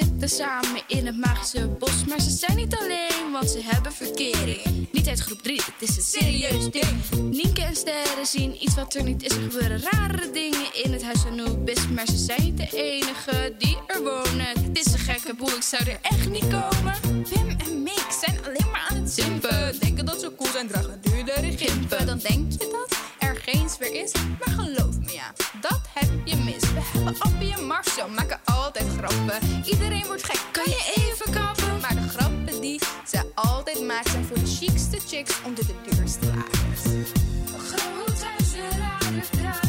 zitten samen in het magische bos. Maar ze zijn niet alleen, want ze hebben verkering. Niet uit groep 3, het is een serieus ding. Nienke en Sterren zien iets wat er niet is. Er gebeuren rare dingen in het huis van Noobis. Maar ze zijn niet de enige die er wonen. Het is een gekke boel, ik zou er echt niet komen. Pim en Mick zijn alleen maar aan het simpen. Denken dat ze cool zijn, dragen duurdere gimpen. Dan denk je dat er geen sfeer is, maar geloof me ja, je. We hebben Appie en Marcel, maken altijd grappen. Iedereen wordt gek, kan je even kappen? Maar de grappen die ze altijd maken zijn voor de chicste chicks onder de duurste lagers. Groot huis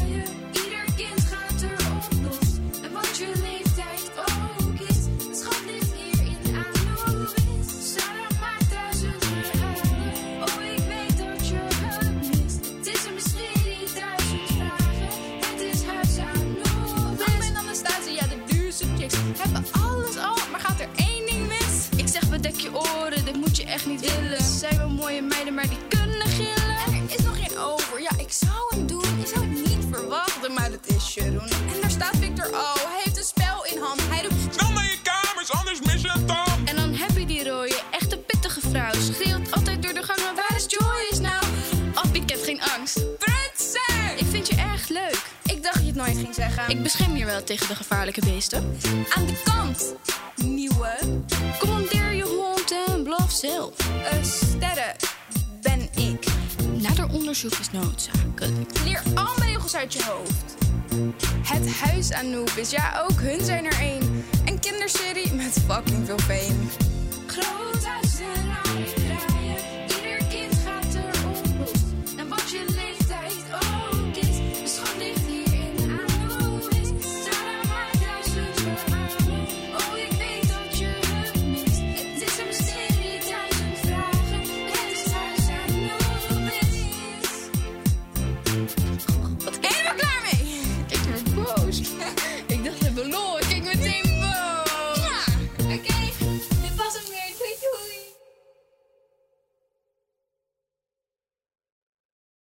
echt niet willen. Zijn wel mooie meiden, maar die kunnen gillen. En er is nog geen over, ja ik zou hem doen, je zou het niet verwachten, maar het is Jeroen. En daar staat Victor O, hij heeft een spel in hand, hij roept Snel naar je kamers, anders mis je het dan. en dan heb je die rode, echte pittige vrouw. Schreeuwt altijd door de gang, maar waar is Joyce nou? Appie kent geen angst. Prutser! Ik vind je erg leuk. Ik dacht je het nooit ging zeggen. Ik bescherm je wel tegen de gevaarlijke beesten. Aan de kant, nieuwe. Commandeer je hond zelf. Eh, sterren, ben ik. Nader onderzoek is noodzakelijk. Leer al mijn regels uit je hoofd. Het huis Anubis, ja ook hun zijn er één. Een kinderserie met fucking veel